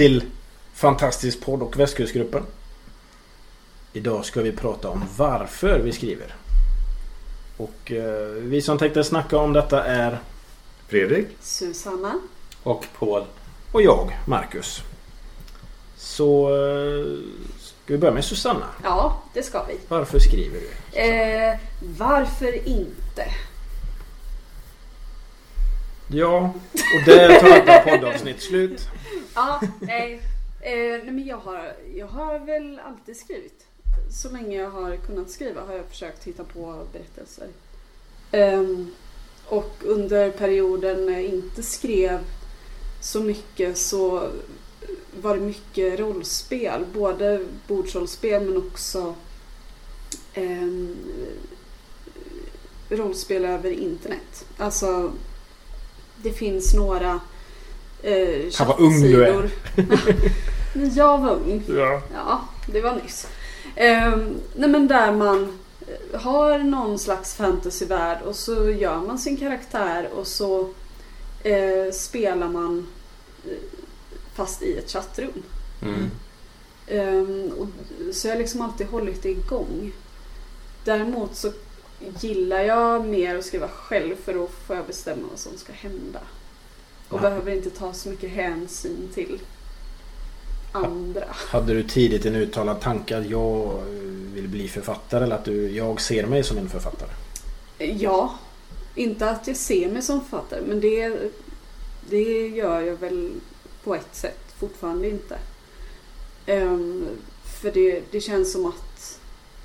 till Fantastisk podd och Västkustgruppen. Idag ska vi prata om varför vi skriver. Och eh, vi som tänkte snacka om detta är Fredrik? Susanna. Och Paul. och jag, Marcus. Så eh, ska vi börja med Susanna. Ja, det ska vi. Varför skriver du? Eh, varför inte? Ja, och där tar detta poddavsnitt slut. Ja, nej. Eh, nej men jag har, jag har väl alltid skrivit. Så länge jag har kunnat skriva har jag försökt hitta på berättelser. Ehm, och under perioden när jag inte skrev så mycket så var det mycket rollspel. Både bordsrollspel men också ehm, rollspel över internet. Alltså det finns några eh, Fan, vad ung du är. Men jag var ung. Ja. Ja, det var nyss. Ehm, nej men där man eh, har någon slags fantasyvärld och så gör man sin karaktär och så eh, spelar man eh, fast i ett chattrum. Mm. Ehm, och, så jag har liksom alltid hållit det igång. Däremot så gillar jag mer att skriva själv för då får jag bestämma vad som ska hända. Och Ja. behöver inte ta så mycket hänsyn till andra. Hade du tidigt en uttalad tanke att jag vill bli författare eller att du, jag ser mig som en författare? Ja, inte att jag ser mig som författare men det, det gör jag väl på ett sätt fortfarande inte. Ehm, för det, det känns som att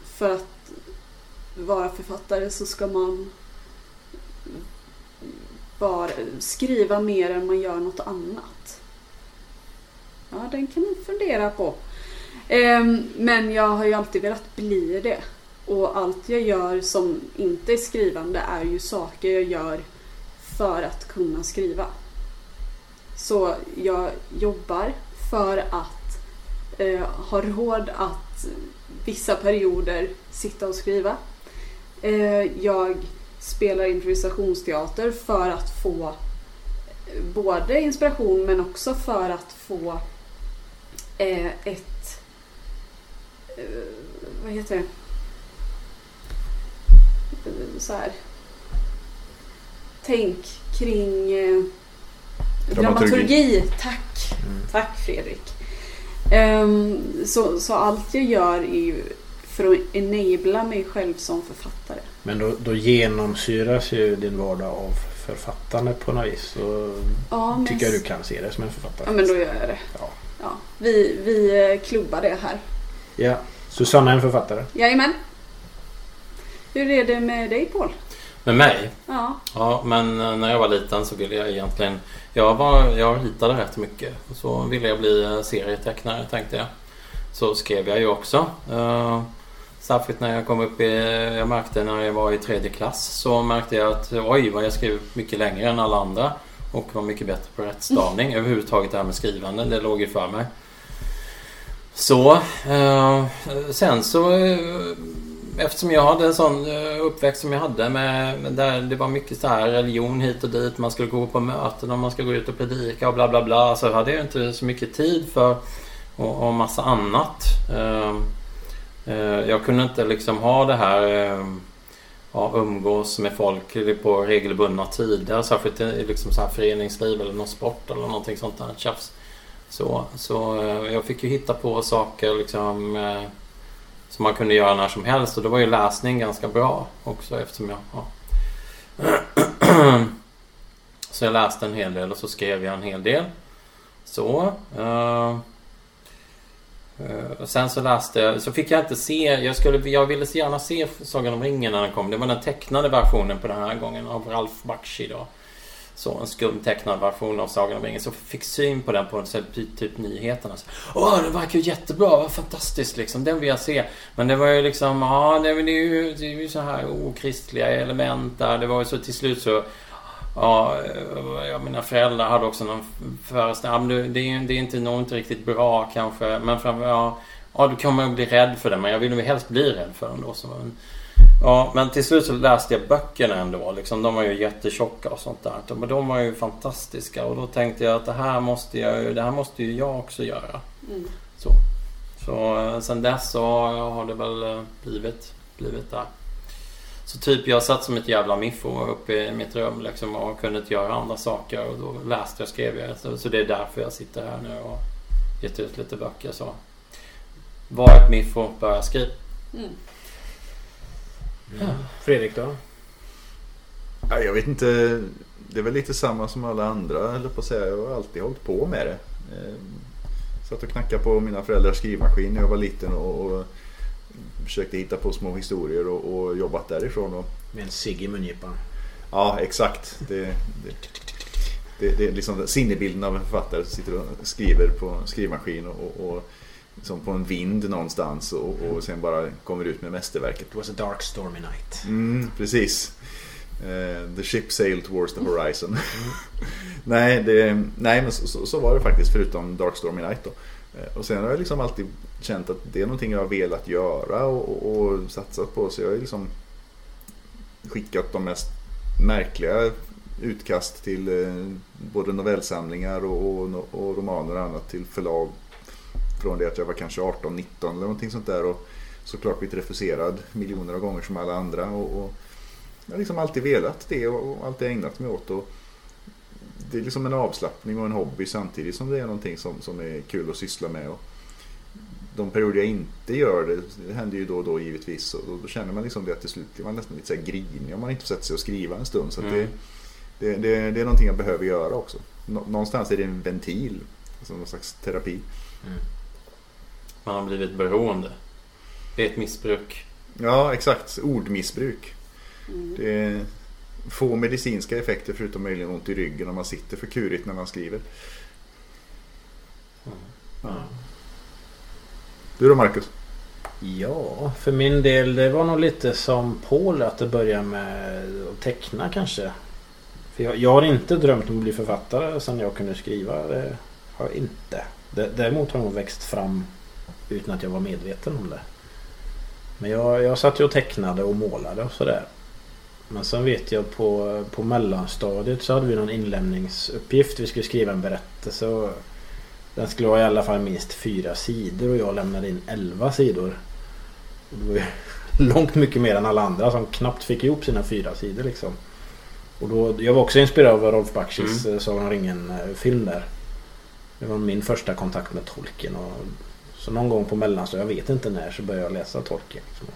för att vara författare så ska man bara skriva mer än man gör något annat. Ja, den kan man fundera på. Ehm, men jag har ju alltid velat bli det. Och allt jag gör som inte är skrivande är ju saker jag gör för att kunna skriva. Så jag jobbar för att eh, ha råd att vissa perioder sitta och skriva. Eh, jag spelar improvisationsteater för att få eh, både inspiration men också för att få eh, ett... Vad heter det? Så här. Tänk kring Dramaturgi. dramaturgi. Tack! Mm. Tack Fredrik. Ehm, så, så allt jag gör är ju för att enabla mig själv som författare. Men då, då genomsyras ju din vardag av författande på något vis. Så Ja, men, tycker jag du kan se det som en författare. Ja, men då gör jag det. Ja. Ja, vi, vi eh, klubbar det här. Ja. Susanna är en författare. Jajamän. Hur är det med dig Paul? Med mig? Ja, Ja, men eh, när jag var liten så ville jag egentligen... Jag, var, jag ritade rätt mycket. Och så ville jag bli eh, serietecknare tänkte jag. Så skrev jag ju också. Särskilt när jag kom upp i... Jag märkte när jag var i tredje klass så märkte jag att oj vad jag skrev mycket längre än alla andra. Och var mycket bättre på rättstavning. Överhuvudtaget det här med skrivande, det låg ju för mig. Så, eh, sen så eh, eftersom jag hade en sån eh, uppväxt som jag hade med, där det var mycket så här religion hit och dit. Man skulle gå på möten och man skulle gå ut och predika och bla bla bla. Så hade jag inte så mycket tid för och, och massa annat. Eh, Eh, jag kunde inte liksom ha det här eh, ja, umgås med folk på regelbundna tider. Särskilt i liksom så här föreningsliv eller någon sport eller någonting sånt där tjafs. Så, så eh, jag fick ju hitta på saker liksom som man kunde göra när som helst och då var ju läsning ganska bra också eftersom jag... Ja. Så jag läste en hel del och så skrev jag en hel del. Så. eh, Eh, och sen så läste jag, så fick jag inte se, jag, skulle, jag ville så gärna se Sagan om ringen när den kom. Det var den tecknade versionen på den här gången av Ralf Bakshi då. så en skum tecknad version av Sagan om ringen. Så fick syn på den på så, typ, typ nyheterna. Så, Åh, den verkar ju jättebra, vad fantastiskt liksom. Den vill jag se. Men det var ju liksom, ja, det, det, är, ju, det är ju så här okristliga element där. Det var ju så till slut så Ja, ja, mina föräldrar hade också någon föreställning. Ja, det, är, det är inte nog inte riktigt bra kanske. Men framför, ja, ja, du kommer att bli rädd för den. Men jag vill nog helst bli rädd för den då. Så, ja, men till slut så läste jag böckerna ändå. Liksom, de var ju jättetjocka och sånt där. Men de var ju fantastiska. Och då tänkte jag att det här måste, jag, det här måste ju jag också göra. Mm. Så, så eh, sen dess så har det väl eh, blivit, blivit där. Så typ jag satt som ett jävla miffo uppe i mitt rum liksom och kunde inte göra andra saker. Och då läste och skrev jag. Så, så det är därför jag sitter här nu och gett ut lite böcker. Så var ett miffo, börja skriva. Mm. Ja. Fredrik då? Ja, jag vet inte. Det är väl lite samma som alla andra, eller på att säga. Jag har alltid hållit på med det. Eh, Satt och knackade på mina föräldrars skrivmaskin när jag var liten och, och försökte hitta på små historier och, och jobbat därifrån. Och, Med en cigg i mungipan. ja, exakt. Det, det, det, det är liksom sinnebilden av en författare som sitter och skriver på skrivmaskin och, och liksom på en vind någonstans och, och sen bara kommer ut med mästerverket. It was a dark stormy night. Mm, precis. Eh, the ship sailed towards the horizon. nej, det, nej, men så, så, så var det faktiskt förutom Dark Stormy Night. Då. Eh, och sen har jag liksom alltid känt att det är någonting jag har velat göra och, och, och satsat på. Så jag har liksom skickat de mest märkliga utkast till eh, både novellsamlingar och, och, och romaner och annat till förlag. Från det att jag var kanske 18-19 eller någonting sånt där. Och såklart blivit refuserad miljoner av gånger som alla andra. Och, och jag har liksom alltid velat det och, och alltid ägnat mig åt. Och det är liksom en avslappning och en hobby samtidigt som det är någonting som, som är kul att syssla med. Och de perioder jag inte gör det, det händer ju då och då givetvis, och då, då känner man liksom det att till slut blir man nästan lite så här grinig om man inte sätter sig och skriva en stund. Så att det, Mm. det, det, det är någonting jag behöver göra också. Nå, någonstans är det en ventil, alltså någon slags terapi. Man har blivit beroende. Det är ett missbruk. Ja, exakt. Ordmissbruk. Mm. Det är få medicinska effekter förutom möjligen ont i ryggen om man sitter för kurigt när man skriver. Ja. Du då Marcus? Ja, för min del det var nog lite som Paul att det började med att teckna kanske. För jag, jag har inte drömt om att bli författare sedan jag kunde skriva. Det har jag inte. Däremot har det nog växt fram utan att jag var medveten om det. Men jag, jag satt ju och tecknade och målade och sådär. Men sen vet jag på, på mellanstadiet så hade vi någon inlämningsuppgift. Vi skulle skriva en berättelse. Och den skulle vara i alla fall minst fyra sidor och jag lämnade in elva sidor. Och det var ju långt mycket mer än alla andra som knappt fick ihop sina fyra sidor liksom. Och då, jag var också inspirerad av Rolf Bakshis mm. Sagan om ringen-film där. Det var min första kontakt med Tolkien. Och, så någon gång på mellanstadiet, jag vet inte när, så började jag läsa Tolkien. Liksom.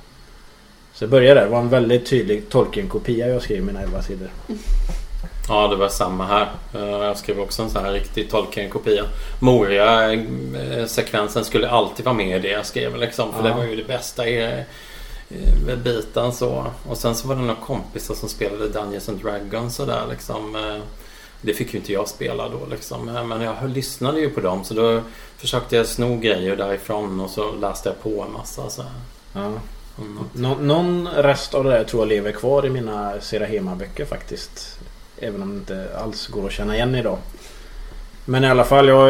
Så jag började där. Det var en väldigt tydlig Tolkien-kopia jag skrev mina elva sidor. Ja, det var samma här. Eh, Jag skrev också en sån här riktig Tolkien-kopia. Moria-sekvensen skulle alltid vara med i det jag skrev liksom. För Ja. det var ju det bästa i, biten så. Och sen så var det några kompisar som spelade Dungeons and Dragons och där liksom. Eh, Det fick ju inte jag spela då liksom. Eh, Men jag lyssnade ju på dem så då försökte jag sno grejer därifrån och så läste jag på en massa så här. Ja. Nå- någon rest av det där tror jag lever kvar i mina Serahema-böcker faktiskt. Även om det inte alls går att känna igen idag. Men i alla fall, jag har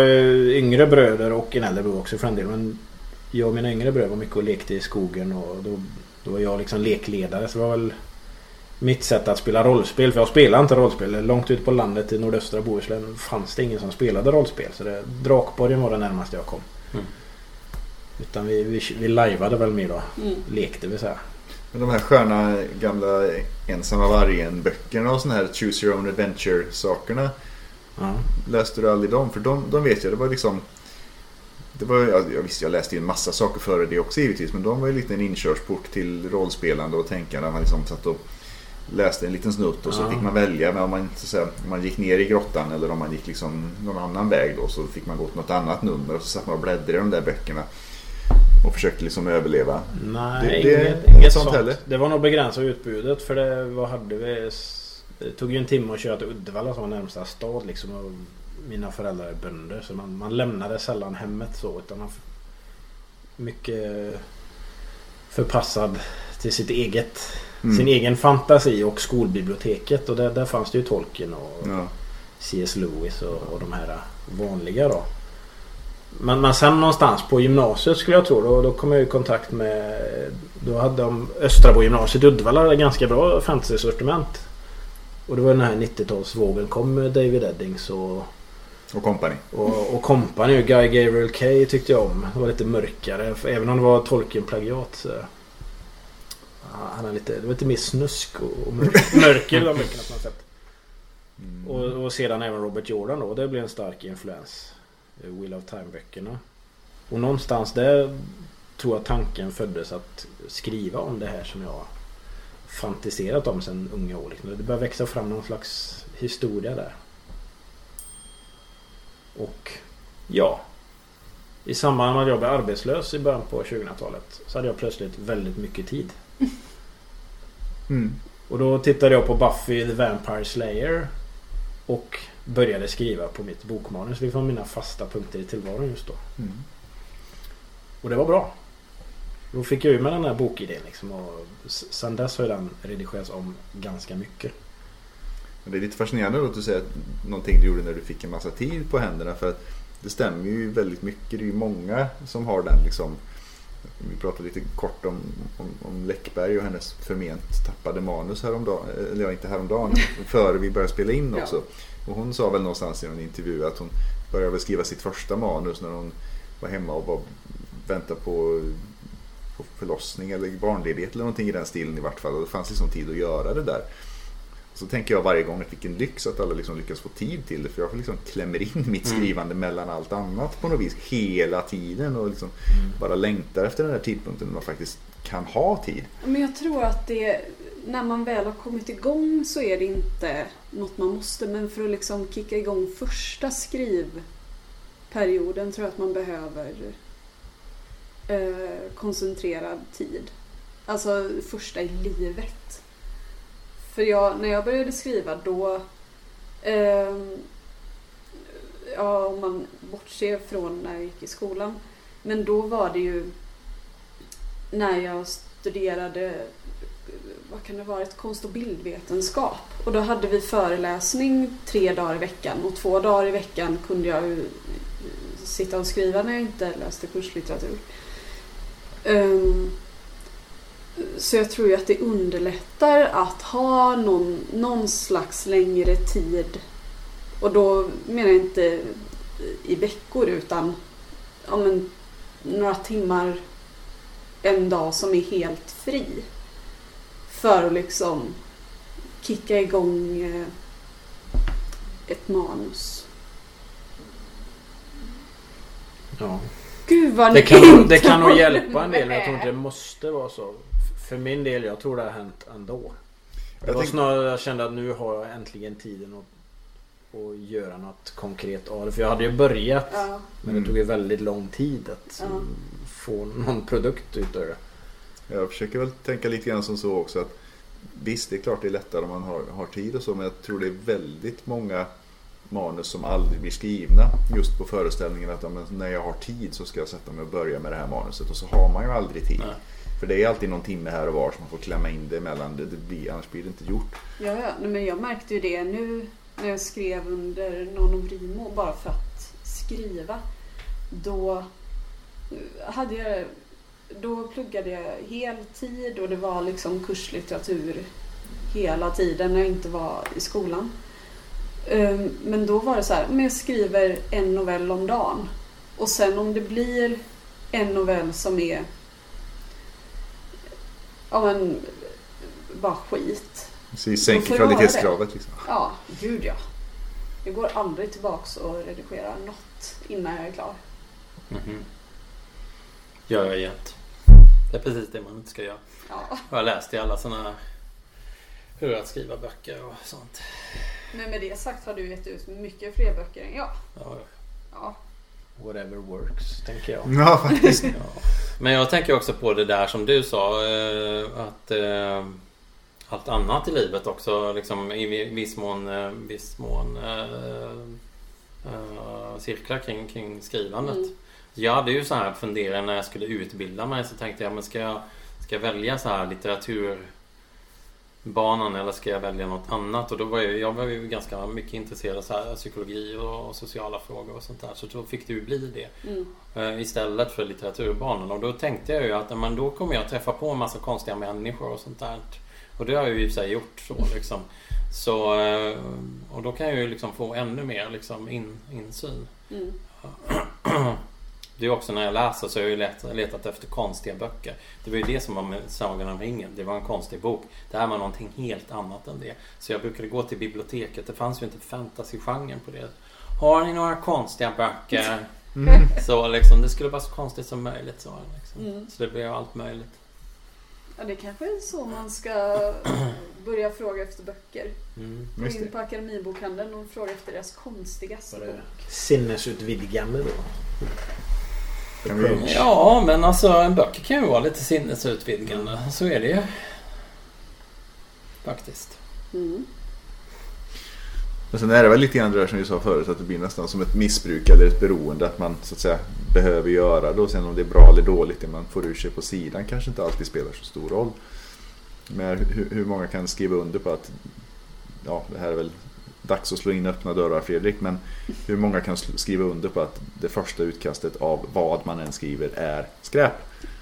yngre bröder och en äldre bror också för en del. Men jag och mina yngre bröder var mycket och lekte i skogen och då, då var jag liksom lekledare. Så det var väl mitt sätt att spela rollspel. För jag spelade inte rollspel. Långt ut på landet i nordöstra Bohuslän fanns det ingen som spelade rollspel. Så det, Drakborgen var det närmaste jag kom. Mm. Utan vi, vi, vi lajvade väl mer då. Mm. Lekte vi så här. Men de här sköna gamla ensamma vargen-böckerna och såna här Choose Your Own Adventure-sakerna. Ja. Läste du aldrig dem? För de, de vet jag, det var liksom... Det var, jag, jag visste, jag läste ju en massa saker före det också givetvis. Men de var ju lite en inkörsport till rollspelande och tänkande. Man liksom satt och läste en liten snutt och så Ja. fick man välja. Men om man, så att säga, om man gick ner i grottan eller om man gick liksom någon annan väg då så fick man gå till något annat nummer. Och så satt man och bläddrade i de där böckerna. Och försökte liksom överleva. Nej, Det- det- inget, inget sånt sånt. heller. Det var nog begränsat utbudet för det, vad hade vi? Det tog ju en timme att köra till Uddevalla som var närmsta stad liksom. Och mina föräldrar är bönder så man, man lämnade sällan hemmet så. Utan man mycket förpassad till sitt eget, Mm. sin egen fantasi och skolbiblioteket. Och där, där fanns det ju Tolkien och Ja. C.S. Lewis och, och de här vanliga då. Men, men sen någonstans på gymnasiet skulle jag tro. Då, då kom jag i kontakt med... Då hade de Östrabo gymnasiet i Uddevalla ganska bra fantasy-sortiment. Och det var den här 90-talsvågen kom med David Eddings och, Och company. och, och company. Och Guy Gabriel Kay tyckte jag om. Det var lite mörkare. För även om det var Tolkien-plagiat så... Han är lite, det var lite mer snusk och, och mörk, mörker i de böckerna på något sätt. Mm. Och, och sedan även Robert Jordan då. Det blev en stark influens. Eh, Wheel of Time-böckerna. Och någonstans där tror jag tanken föddes att skriva om det här som jag fantiserat om sedan unga år. Liksom. Det började växa fram någon slags historia där. Och ja. I samband med att jag blev arbetslös i början på 2000-talet så hade jag plötsligt väldigt mycket tid. Mm. Och då tittade jag på Buffy the Vampire Slayer. Och började skriva på mitt bokmanus. Det var mina fasta punkter i tillvaron just då. Mm. Och det var bra. Då fick jag ju med den här bokidén liksom. Och sen dess har ju den redigerats om ganska mycket. Men det är lite fascinerande då att du säger att någonting du gjorde när du fick en massa tid på händerna. För att det stämmer ju väldigt mycket. Det är ju många som har den liksom. Vi pratade lite kort om, om, om Läckberg och hennes förment tappade manus häromdagen. Eller ja, inte häromdagen. före vi började spela in Ja. Och hon sa väl någonstans i en intervju att hon började skriva sitt första manus när hon var hemma och var, väntade på, på förlossning eller barnledighet eller någonting i den stilen i vart fall. Och det fanns liksom tid att göra det där. Så tänker jag varje gång att vilken lyx att alla liksom lyckas få tid till det. För jag liksom klämmer in mitt Mm. skrivande mellan allt annat på något vis hela tiden. Och liksom bara längtar efter den här tidpunkten när man faktiskt kan ha tid. Men jag tror att det, när man väl har kommit igång så är det inte något man måste. Men för att liksom kicka igång första skrivperioden tror jag att man behöver eh, koncentrerad tid. Alltså första i livet. För jag, när jag började skriva då eh, Ja, om man bortser från när jag gick i skolan. Men då var det ju när jag studerade vad kan det vara, ett konst och bildvetenskap. Och då hade vi föreläsning tre dagar i veckan och två dagar i veckan kunde jag ju eh, sitta och skriva när jag inte läste kurslitteratur. Um, så jag tror ju att det underlättar att ha någon, någon slags längre tid. Och då menar jag inte i veckor utan ja, men, några timmar en dag som är helt fri. För att liksom kicka igång eh, ett manus. Ja. Gud vad Det ni kan, inte det kan nog hjälpa en del men jag tror inte det måste vara så. För min del, jag tror det har hänt ändå. Det Jag var tänk- snarare jag kände att nu har jag äntligen tiden att, att göra något konkret av det. För jag hade ju börjat Ja, men det tog ju väldigt lång tid att Ja. få någon produkt utav det. Jag försöker väl tänka lite grann som så också att visst, det är klart det är lättare om man har, har tid och så, men jag tror det är väldigt många manus som aldrig blir skrivna just på föreställningen att ja, men när jag har tid så ska jag sätta mig och börja med det här manuset och så har man ju aldrig tid. Nej. För det är alltid någon timme här och var som man får klämma in det emellan, det, det blir, annars blir det inte gjort. ja, ja. Men jag märkte ju det nu när jag skrev under NaNoWriMo bara för att skriva. Då hade jag då pluggade jag heltid och det var liksom kurslitteratur hela tiden när jag inte var i skolan. Ehm, Men då var det så här, men jag skriver en novell om dagen. Och sen om det blir en novell som är ja men bara skit. Så Då sänker kvalitetskravet liksom. Ja, gud ja. Jag går aldrig tillbaks och redigerar något innan jag är klar. Mhm. Gör jag jämt. Det är precis det man inte ska göra. Ja. Jag har läst i alla sådana hur att skriva böcker och sånt. Men med det sagt har du gett ut mycket fler böcker än jag. Ja, Ja. Whatever works, tänker jag. Ja, faktiskt. ja. Men jag tänker också på det där som du sa. eh, Att, eh, allt annat i livet också. Liksom, I viss mån, eh, viss mån cirklar kring, kring skrivandet. Mm. Jag hade ju så här funderat när jag skulle utbilda mig så tänkte jag men ska jag, ska jag välja så här litteraturbanan eller ska jag välja något annat? Och då var jag, jag var ju ganska mycket intresserad av så här, psykologi och sociala frågor och sånt där. Så då fick det ju bli det. Mm. Eh, Istället för litteraturbanan. Och då tänkte jag ju att men då kommer jag träffa på en massa konstiga människor och sånt där. Och det har jag ju i och för sig gjort så liksom. Så, eh, och då kan jag ju liksom få ännu mer liksom in, insyn. Mm. Det är också när jag läser så har jag ju letat, letat efter konstiga böcker. Det var ju det som var med Sagan om ringen. Det var en konstig bok. Det här var någonting helt annat än det. Så jag brukade gå till biblioteket. Det fanns ju inte fantasygenren på det. Har ni några konstiga böcker? Så liksom, det skulle vara så konstigt som möjligt. Så, liksom. Mm. så det blev allt möjligt. Ja, det kanske är så man ska börja fråga efter böcker. Mm. Gå in på Akademibokhandeln och fråga efter deras konstigaste bok. sinnesutvidgande då? Ja, men alltså böcker kan ju vara lite sinnesutvidgande. Så är det ju. Faktiskt. Mm. Men sen är det väl lite grann det där som vi sa förut att det blir nästan som ett missbruk eller ett beroende att man så att säga behöver göra det och sen om det är bra eller dåligt det man får ur sig på sidan kanske inte alltid spelar så stor roll. Men hur, hur många kan skriva under på att ja, det här är väl dags att slå in öppna dörrar Fredrik men hur många kan skriva under på att det första utkastet av vad man än skriver är skräp?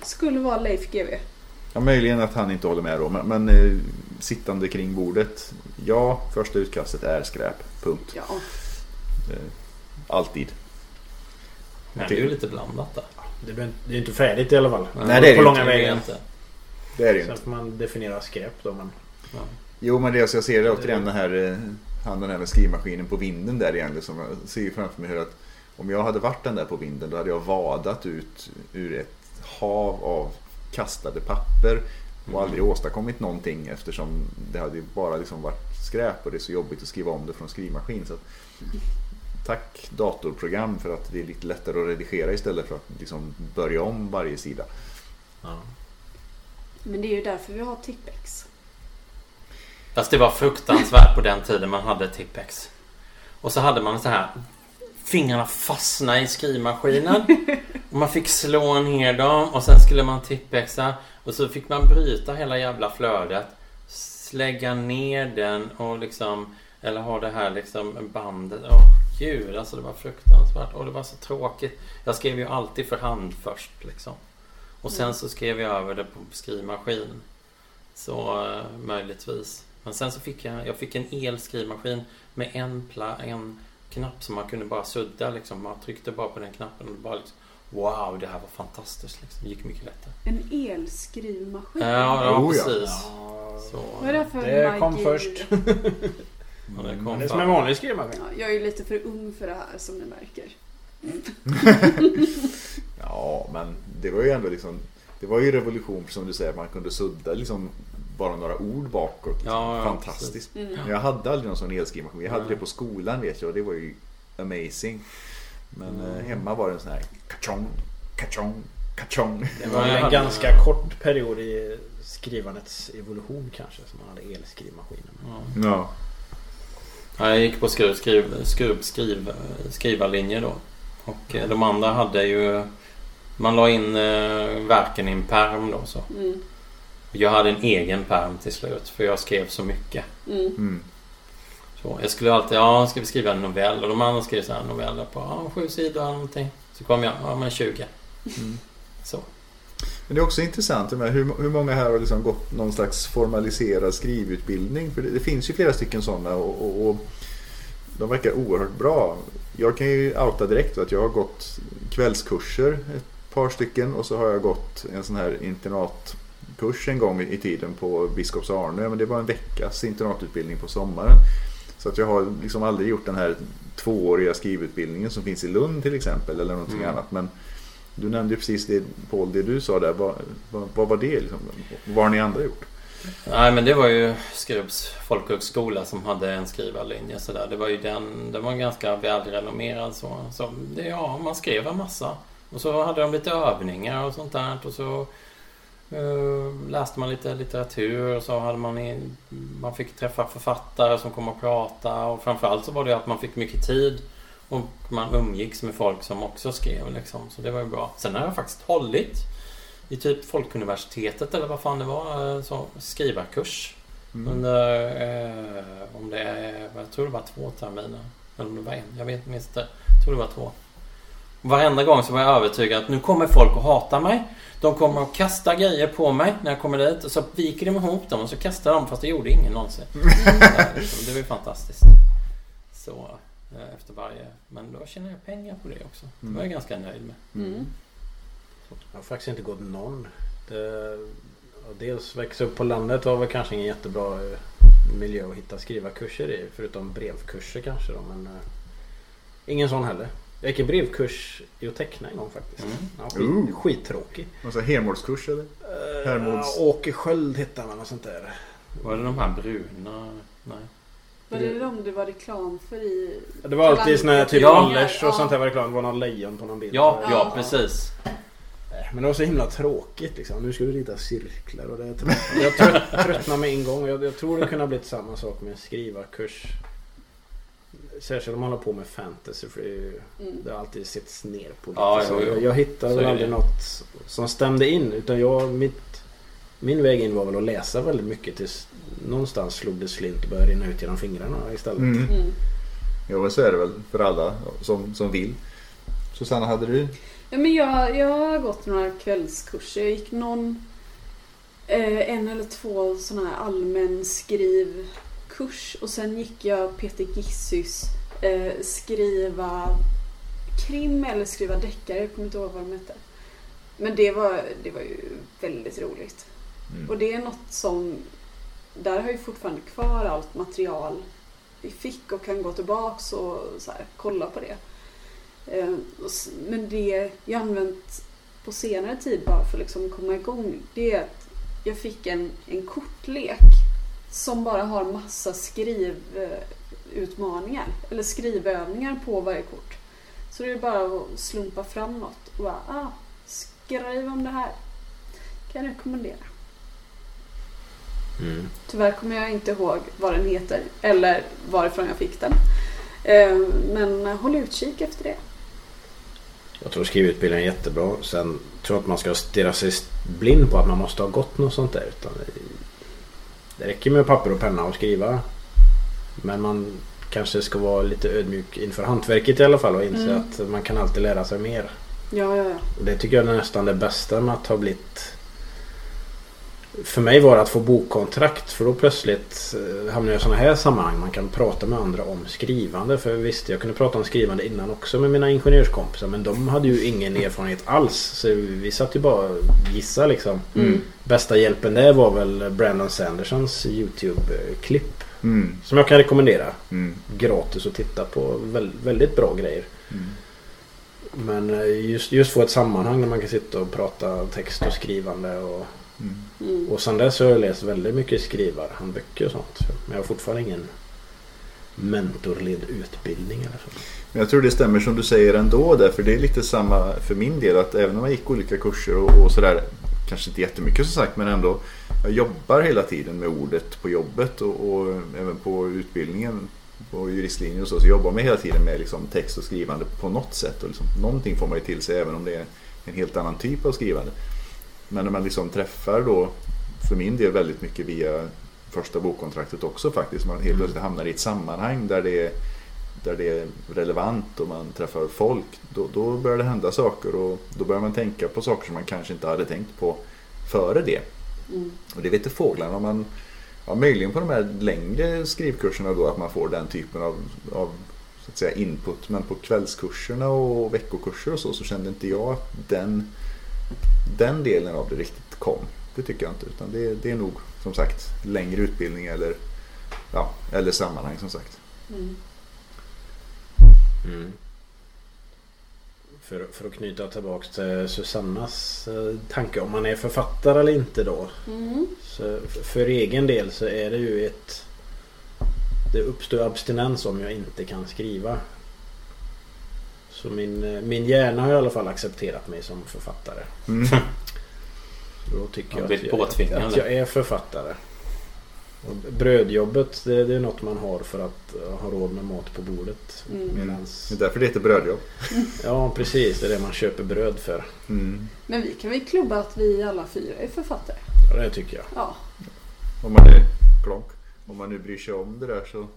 Skulle vara Leif GW. Ja, möjligen att han inte håller med då, men, men eh, sittande kring bordet. Ja, första utkastet är skräp. Punkt. Ja. Eh, alltid. Men det är ju lite blandat där. Det är är inte färdigt i alla fall. Nej, det är det På långa Det inte. Det är det ju Sen inte. får man definiera skräp då. Men... Ja. Jo, men det jag ser det återigen den här, eh, han den här med skrivmaskinen på vinden där igen. Liksom, jag ser ju framför mig hur att om jag hade varit den där på vinden då hade jag vadat ut ur ett hav av kastade papper och aldrig åstadkommit någonting eftersom det hade ju bara liksom varit skräp och det är så jobbigt att skriva om det från skrivmaskin. Så att, tack datorprogram för att det är lite lättare att redigera istället för att liksom börja om varje sida. Ja. Men det är ju därför vi har Tippex. Fast det var fruktansvärt på den tiden man hade Tippex. Och så hade man så här Fingrarna fastna i skrivmaskinen. Och man fick slå ner dem och sen skulle man tippexa. Och så fick man bryta hela jävla flödet. Slägga ner den och liksom Eller ha det här liksom bandet. Åh gud alltså det var fruktansvärt. Och det var så tråkigt. Jag skrev ju alltid för hand först liksom. Och sen så skrev jag över det på skrivmaskin. Så eh, möjligtvis. Men sen så fick jag, jag fick en elskrivmaskin med en, pla, en knapp som man kunde bara sudda liksom. Man tryckte bara på den knappen och bara liksom, Wow, det här var fantastiskt liksom. Det gick mycket lättare. En elskrivmaskin. Ja, ja Oh, precis. Ja, Så, Vad är det för Det kom först. ja, det kom Men det är som en vanlig skrivmaskin. Ja, jag är ju lite för ung för det här som ni märker. Ja, men det var ju ändå liksom Det var ju revolution som du säger, man kunde sudda liksom bara några ord bakåt. Liksom. Ja, Fantastiskt. Mm. Jag hade aldrig någon sån elskrivmaskin. Jag hade Nej. det på skolan vet jag och det var ju amazing. Men Mm. eh, hemma var det en sån här kachong, kachong, kachong. Det var en ganska kort period i skrivandets evolution kanske som man hade elskrivmaskinen. Ja. Ja. Ja, jag gick på skruv, skriv, skruv, skriv, skrivarlinje då. Och eh, de andra hade ju... Man la in eh, verken i en perm då så. Mm. Jag hade en egen perm till slut för jag skrev så mycket. Mm. Mm. Så jag skulle alltid, ja, ska vi skriva en novell? Och de andra skrev så här noveller på ja, sju sidor eller någonting. Så kom jag, ja men 20. Mm. Så. Men det är också intressant med hur, hur många här har liksom gått någon slags formaliserad skrivutbildning. För det, det finns ju flera stycken sådana och, och, och de verkar oerhört bra. Jag kan ju outa direkt att jag har gått kvällskurser ett par stycken och så har jag gått en sån här internatkurs en gång i tiden på Biskops Arnö. Men det var en veckas internatutbildning på sommaren. Så att jag har liksom aldrig gjort den här tvååriga skrivutbildningen som finns i Lund till exempel eller någonting Mm. annat. Men du nämnde ju precis det, Paul, det du sa där. Vad, vad, vad var det? Liksom? Vad har ni andra gjort? Nej men det var ju Skrubs folkhögskola som hade en skrivarlinje så där. Det var ju den, den var ganska välrenommerad så. så det, ja, man skrev en massa. Och så hade de lite övningar och sånt där. Och så eh, läste man lite litteratur och så hade man, i, man fick träffa författare som kom och prata och framförallt så var det att man fick mycket tid och man umgicks med folk som också skrev liksom. Så det var ju bra. Sen har jag faktiskt hållit i typ Folkuniversitetet eller vad fan det var, eh, så skrivarkurs. Mm. Under, eh, om det är, jag tror det var två terminer. Eller om det var en, jag vet inte. Jag tror det var två. Varenda gång så var jag övertygad att nu kommer folk att hata mig. De kommer att kasta grejer på mig när jag kommer dit. Och så viker de ihop dem och så kastar de fast det gjorde ingen någonsin. Eh, det var ju fantastiskt. Så eh, efter varje. Men då tjänar jag pengar på det också. Det var jag ganska nöjd med. Mm. Jag har faktiskt inte gått någon. Det, dels växa upp på landet var väl kanske ingen jättebra eh, miljö att hitta skrivarkurser i. Förutom brevkurser kanske då. Men ingen sån heller. Jag gick en brevkurs i att teckna en gång faktiskt. Mm. Ja, skit, Ooh. skittråkig. Alltså Hermodskurs eller? Hermods. Uh, Åke Sköld hette han eller något sånt där. Var det de här bruna? Nej. Var det de det var reklam för i... Det var alltid såna här typ Ja. Anders och Ja. sånt där var reklam. Det var någon lejon på någon bild. Ja, ja, Ja. precis. Eh, Men det var så himla tråkigt liksom. Nu ska du rita cirklar och det. Jag trött, tröttnade med en gång. och Jag, jag tror det kunde ha blivit samma sak med en skrivarkurs. Särskilt om man håller på med fantasy för det, är ju, Mm. det har alltid setts ner på lite. Ja, jo, jo. jag, jag hittade väl aldrig det. något som stämde in. Utan jag, mitt, min väg in var väl att läsa väldigt mycket tills någonstans slog det slint och började rinna ut genom fingrarna istället. Mm. Mm. Jo men så är det väl för alla som, som vill. Susanna, hade du? Ja, men jag, jag har gått några kvällskurser. Jag gick någon eh, en eller två sådana här allmän skrivkurs och sen gick jag Peter Gissys eh, skriva krim eller skriva deckare. Jag kommer inte ihåg vad de hette. Men det var, det var ju väldigt roligt. Mm. Och det är något som... Där har jag fortfarande kvar allt material vi fick och kan gå tillbaks och så här, kolla på det. Eh, Men det jag använt på senare tid bara för att liksom komma igång det är att jag fick en, en kortlek som bara har massa skrivutmaningar eller skrivövningar på varje kort. Så det är bara att slumpa fram något och bara ah, skriv om det här. Kan jag rekommendera. Mm. Tyvärr kommer jag inte ihåg vad den heter eller varifrån jag fick den. Eh, Men håll utkik efter det. Jag tror skrivutbildningen är jättebra. Sen tror jag att man ska stirra sig blind på att man måste ha gått något sånt där. Utan det- räcker med papper och penna och skriva. Men man kanske ska vara lite ödmjuk inför hantverket i alla fall och inse Mm. att man kan alltid lära sig mer. Ja, ja, ja. Och det tycker jag är nästan det bästa med att ha blivit för mig var det att få bokkontrakt för då plötsligt eh, hamnar jag i sådana här sammanhang. Man kan prata med andra om skrivande. För visst, jag kunde prata om skrivande innan också med mina ingenjörskompisar. Men de hade ju ingen erfarenhet alls. Så vi satt ju bara och gissa liksom. Mm. Bästa hjälpen där var väl Brandon Sandersons YouTube-klipp. Mm. Som jag kan rekommendera. Mm. Gratis att titta på. Väl, väldigt bra grejer. Mm. Men eh, just, just få ett sammanhang där man kan sitta och prata text och skrivande. Och, Mm. Och sen dess har jag läst väldigt mycket skrivarhandböcker och sånt. Men jag har fortfarande ingen mentorledd utbildning eller så. Men jag tror det stämmer som du säger ändå där, för det är lite samma för min del att även om jag gick olika kurser och, och sådär, kanske inte jättemycket som sagt, men ändå, jag jobbar hela tiden med ordet på jobbet och, och även på utbildningen på juristlinjen och så, så jobbar man hela tiden med liksom, text och skrivande på något sätt och liksom, någonting får man ju till sig även om det är en helt annan typ av skrivande. Men när man liksom träffar då, för min del väldigt mycket via första bokkontraktet också faktiskt, man helt plötsligt hamnar i ett sammanhang där det är där det är relevant och man träffar folk, då, då börjar det hända saker och då börjar man tänka på saker som man kanske inte hade tänkt på före det. Mm. Och det vet inte fåglarna om man, ja, möjligen på de här längre skrivkurserna då att man får den typen av, av så att säga input. Men på kvällskurserna och veckokurser och så, så kände inte jag att den, den delen av det riktigt kom. Det tycker jag inte, utan det, det är nog som sagt längre utbildning eller, ja, eller sammanhang som sagt. Mm. Mm. För, för att knyta tillbaks till Susannas eh, tanke om man är författare eller inte då. Mm. Så för egen del så är det ju ett... Det uppstår abstinens om jag inte kan skriva. Så min, eh, min hjärna har i alla fall accepterat mig som författare. Mm. Då tycker Ja, jag blir att jag, att jag är författare. Och brödjobbet det, det är något man har för att eh, ha råd med mat på bordet. Mm. Medans, Det är därför det heter brödjobb. ja precis, det är det man köper bröd för. Mm. Men vi kan väl klubba att vi alla fyra är författare? Ja, det tycker jag. Ja. Om man är klonk. Om man nu bryr sig om det där så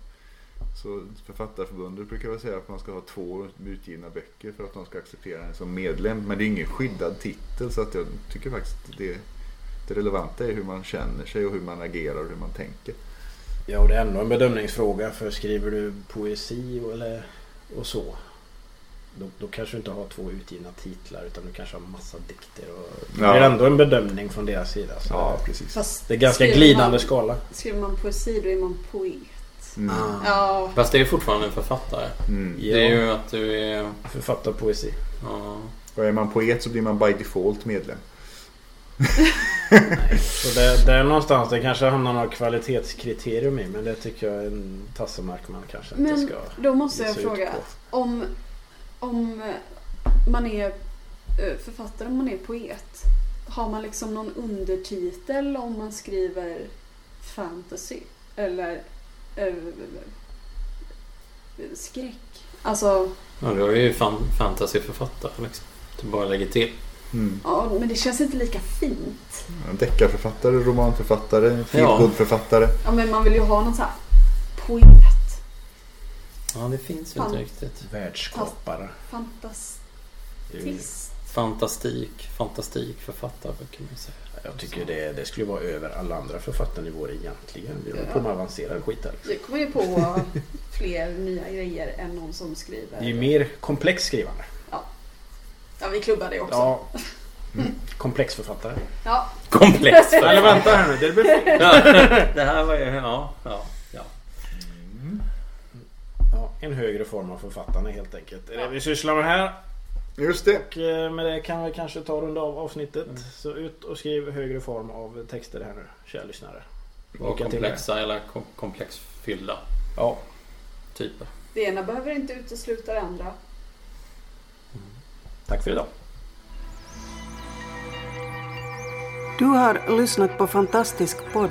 så Författarförbundet brukar väl säga att man ska ha två utgivna böcker för att de ska acceptera en som medlem. Men det är ingen skyddad titel så att jag tycker faktiskt att det, det relevanta är hur man känner sig och hur man agerar och hur man tänker. Ja, och det är ändå en bedömningsfråga. För skriver du poesi och, eller, och så. Då, då kanske du inte har två utgivna titlar utan du kanske har massa dikter. Och, Det Ja. är ändå en bedömning från deras sida. Så Ja, precis. Fast det är ganska skriver glidande man, skala. Skriver man poesi då är man poet. Mm. Ja. Fast det är fortfarande en författare. Mm. Det är ju att du är... Författar poesi. Ja, Och är man poet så blir man by default medlem. Så det, det är någonstans det kanske hamnar några kvalitetskriterium i. Men det tycker jag är en tassemark man kanske inte Men ska då måste jag fråga. Om, om man är eh, författare, om man är poet. Har man liksom någon undertitel om man skriver fantasy? Eller eh, skräck? Alltså, ja du är ju fan, fantasyförfattare liksom. Du bara lägger till. Mm. ja, men det känns inte lika fint. Deckarförfattare, romanförfattare, Ja. feelgood-författare. Ja, men man vill ju ha någon så här poet. Ja, det finns ju inte riktigt. Världsskapare. Fantastiskt. Det är ju- Fantastik, fantastikförfattare brukar man säga. Jag tycker det, det skulle vara över alla andra författarnivåer egentligen. Vi håller Ja. på med avancerad skit här. Nu kommer ju på fler nya grejer än någon som skriver. Det är ju mer komplex skrivande. Ja, vi klubbar det också. Ja. Komplex författare. Ja. Komplex Eller vänta här nu, det blir fel. Det här var ju... Ja, ja, ja. Ja, en högre form av författande helt enkelt. Det är det vi sysslar med här. Just det. Och eh, med det kan vi kanske ta runda av avsnittet. Så ut och skriv högre form av texter här nu, kära lyssnare. Till komplexa eller kom, komplexfyllda Ja, typer. Det ena behöver inte utesluta det andra. tack för idag. Du har lyssnat på Fantastisk podd.